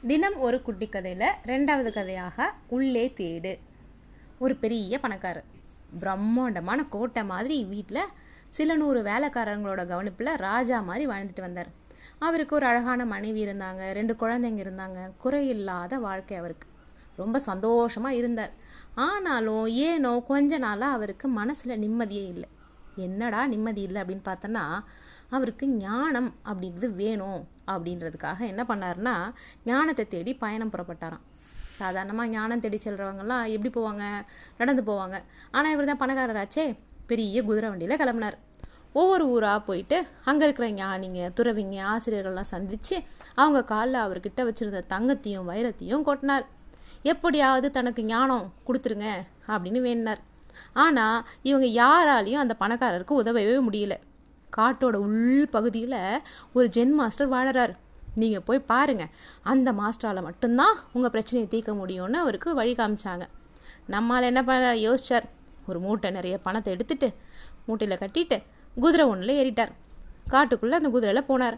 தினம் ஒரு குட்டி கதையில் ரெண்டாவது கதையாக உள்ளே தேடு. ஒரு பெரிய பணக்காரர். பிரம்மாண்டமான கோட்டை மாதிரி வீட்டில் சில நூறு வேலைக்காரங்களோட கவனிப்பில் ராஜா மாதிரி வாழ்ந்துட்டு வந்தார். அவருக்கு ஒரு அழகான மனைவி இருந்தாங்க ரெண்டு குழந்தைங்க இருந்தாங்க குறையில்லாத வாழ்க்கை அவருக்கு. ரொம்ப சந்தோஷமாக இருந்தார். ஆனாலும் ஏனோ கொஞ்ச நாளாக அவருக்கு மனசில் நிம்மதியே இல்லை. என்னடா நிம்மதி இல்லை அப்படின்னு பார்த்தோன்னா அவருக்கு ஞானம் அப்படின்றது வேணும் அப்படின்றதுக்காக என்ன பண்ணாருன்னா ஞானத்தை தேடி பயணம் புறப்பட்டாராம். சாதாரணமாக ஞானம் தேடி செல்றவங்கலாம் எப்படி போவாங்க? நடந்து போவாங்க. ஆனால் இவர் தான் பணக்காரராச்சே பெரிய குதிரை வண்டியில் கிளம்புனார். ஒவ்வொரு ஊராக போயிட்டு அங்கே இருக்கிற ஞானிங்க துறவிங்க ஆசிரியர்கள்லாம் சந்தித்து அவங்க காலில் அவர்கிட்ட வச்சுருந்த தங்கத்தையும் வைரத்தையும் கொட்டினார். எப்படியாவது தனக்கு ஞானம் கொடுத்துருங்க அப்படின்னு வேணினார். ஆனால் இவங்க யாராலையும் அந்த பணக்காரருக்கு உதவவே முடியல. காட்டோட உள் பகுதியில் ஒரு ஜென் மாஸ்டர் வாழறார். நீங்கள் போய் பாருங்கள் அந்த மாஸ்டரால் மட்டும்தான் உங்கள் பிரச்சனையை தீர்க்க முடியும்னு அவருக்கு வழி காமிச்சாங்க. நம்மால் என்ன பண்ண யோசிச்சார். ஒரு மூட்டை நிறைய பணத்தை எடுத்துட்டு மூட்டையில் கட்டிட்டு குதிரை ஒன்றில் ஏறிட்டார். காட்டுக்குள்ளே அந்த குதிரையில் போனார்.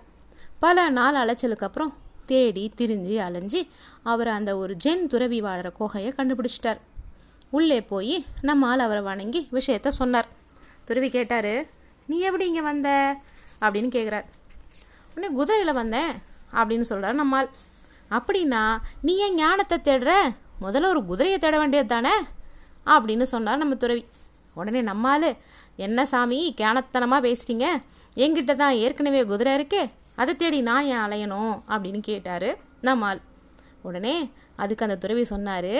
பல நாள் அலைச்சலுக்கு அப்புறம் தேடி திரிஞ்சு அலைஞ்சி அவர் அந்த ஒரு ஜென் துறவி வாழற குகையை கண்டுபிடிச்சிட்டார். உள்ளே போய் நம்ம ஆள் அவரை வணங்கி விஷயத்த சொன்னார். துறவி கேட்டார் நீ எப்படி இங்கே வந்த? அப்படின்னு கேட்குறார் உடனே குதிரையில் வந்தேன் அப்படின்னு சொல்கிறார் நம்மால் அப்படின்னா நீ ஏன் ஞானத்தை தேடுற? முதல்ல ஒரு குதிரையை தேட வேண்டியது தானே? அப்படின்னு சொன்னார் நம்ம துறவி. உடனே நம்மால் என்ன சாமி கேனத்தனமாக பேசிட்டீங்க? என்கிட்ட தான் ஏற்கனவே குதிரை இருக்கே அதை தேடி நான் ஏன் அலையணும்? அப்படின்னு கேட்டார் நம்மால் உடனே அதுக்கு அந்த துறவி சொன்னார்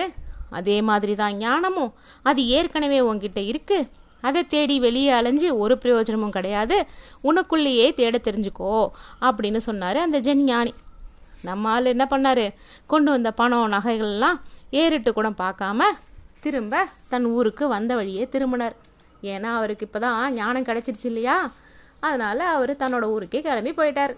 அதே மாதிரி தான் ஞானமும். அது ஏற்கனவே உங்ககிட்ட இருக்கு. அதை தேடி வெளியே அலைஞ்சு ஒரு பிரயோஜனமும் கிடையாது. உனக்குள்ளேயே தேட தெரிஞ்சுக்கோ அப்படின்னு சொன்னார் அந்த ஜென் ஞானி. நம்ம ஆள் என்ன பண்ணார்? கொண்டு வந்த பணம் நகைகள்லாம் ஏறிட்டு கூட பார்க்காம திரும்ப தன் ஊருக்கு வந்த வழியே திரும்பினார். ஏன்னா அவருக்கு இப்போ தான் ஞானம் கிடச்சிருச்சு இல்லையா? அதனால் அவர் தன்னோட ஊருக்கே கிளம்பி போயிட்டார்.